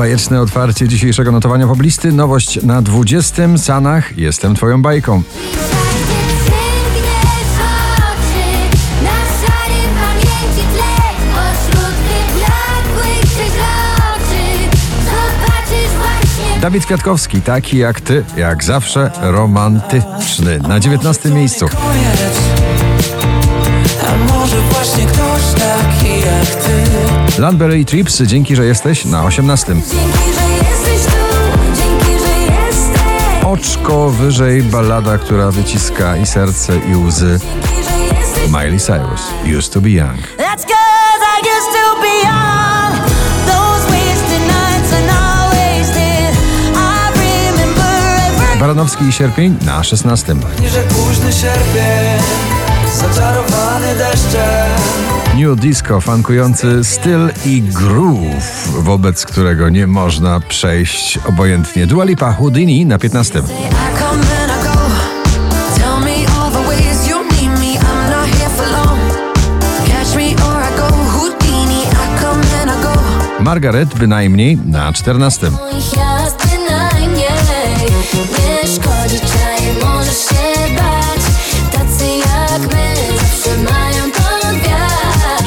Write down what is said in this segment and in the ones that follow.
Bajeczne otwarcie dzisiejszego notowania poblisty. Nowość na 20. Sanach. Jestem twoją bajką. Dawid Kwiatkowski, taki jak ty, jak zawsze romantyczny. Na 19. miejscu. Landberry Trips, dzięki, że jesteś na 18. Dzięki, że jesteś tu Dzięki, że jesteś Oczko wyżej ballada, która wyciska i serce i łzy. Miley Cyrus, Used to be Young. That's cause I used to be. I Baranowski i Sierpień na 16. Nie, że późny sierpień Zaczarowany deszczem New Disco, funkujący styl i groove, wobec którego nie można przejść obojętnie. Dua Lipa, Houdini na 15. I come and I go. Tell me all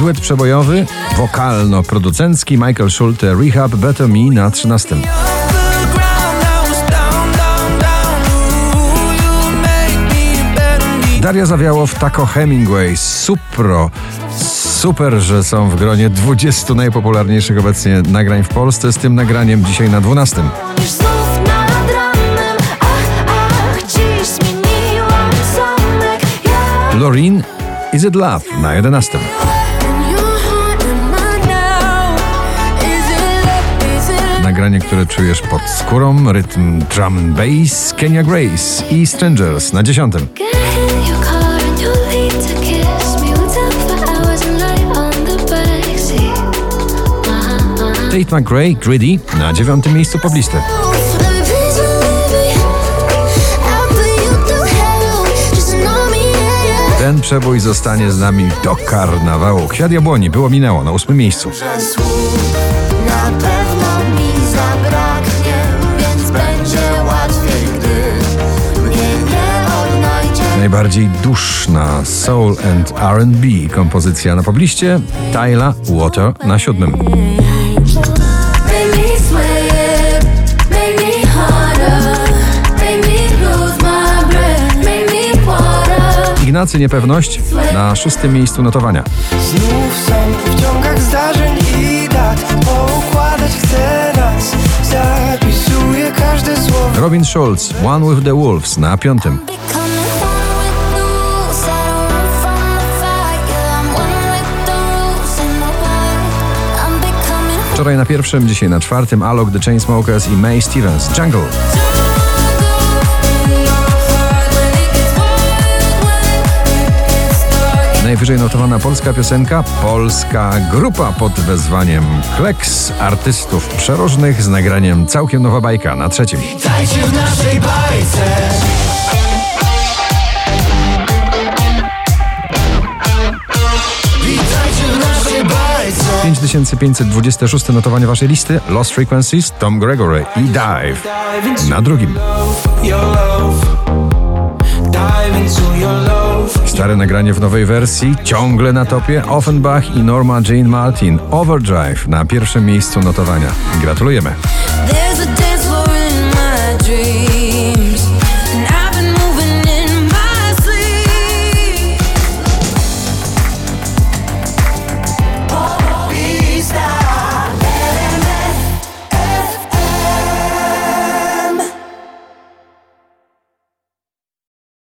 Duet przebojowy, wokalno-producencki Michael Schulte, Rehab Better Me na 13. The ground I was down, down, down Ooh, you make me better me Daria Zawiałow, Taco Hemingway, Supro. Super, że są w gronie 20 najpopularniejszych obecnie nagrań w Polsce. Z tym nagraniem dzisiaj na 12. Niż znów nad ranem Ach, ach, dziś zmieniłam zamek Ja Loreen, Is It Love na 11. Nagranie, które czujesz pod skórą, rytm drum and bass, Kenya Grace i Strangers na 10. Get in your car and you'll leave to kiss me We'll talk for hours and lie on the backseat uh-huh. Tate McRae, Greedy na 9. miejscu poblisty. Ten przebój zostanie z nami do karnawału. Kwiat jabłoni było minęło na 8. miejscu. słów na pewno zabraknie, więc będzie łatwiej, gdy mnie nie odnajdzie. Najbardziej duszna soul and R&B kompozycja na pobliście. Tyla Water na 7. Make me sweat, make me harder, make me lose my breath, make me water. Ignacy Niepewność na 6. miejscu notowania. Znów sam w ciągach zdarzeń i dat Robin Schulz, One with the Wolves na 5. Becoming one with the rules, I don't run from the fight. Yeah, I'm one with the rules and the wild. I'm becoming Wczoraj na pierwszym, dzisiaj na czwartym Alok, The Chainsmokers i May Stevens, Jungle. Najwyżej notowana polska piosenka, polska grupa pod wezwaniem Kleks, artystów przeróżnych z nagraniem całkiem nowa bajka na trzecim. Dajcie w naszej bajce Witajcie w naszej bajce 5526 notowanie waszej listy Lost Frequencies, Tom Gregory i Dive na drugim. Stare nagranie w nowej wersji, ciągle na topie Offenbach i Norma Jane Martin Overdrive na pierwszym miejscu notowania. Gratulujemy.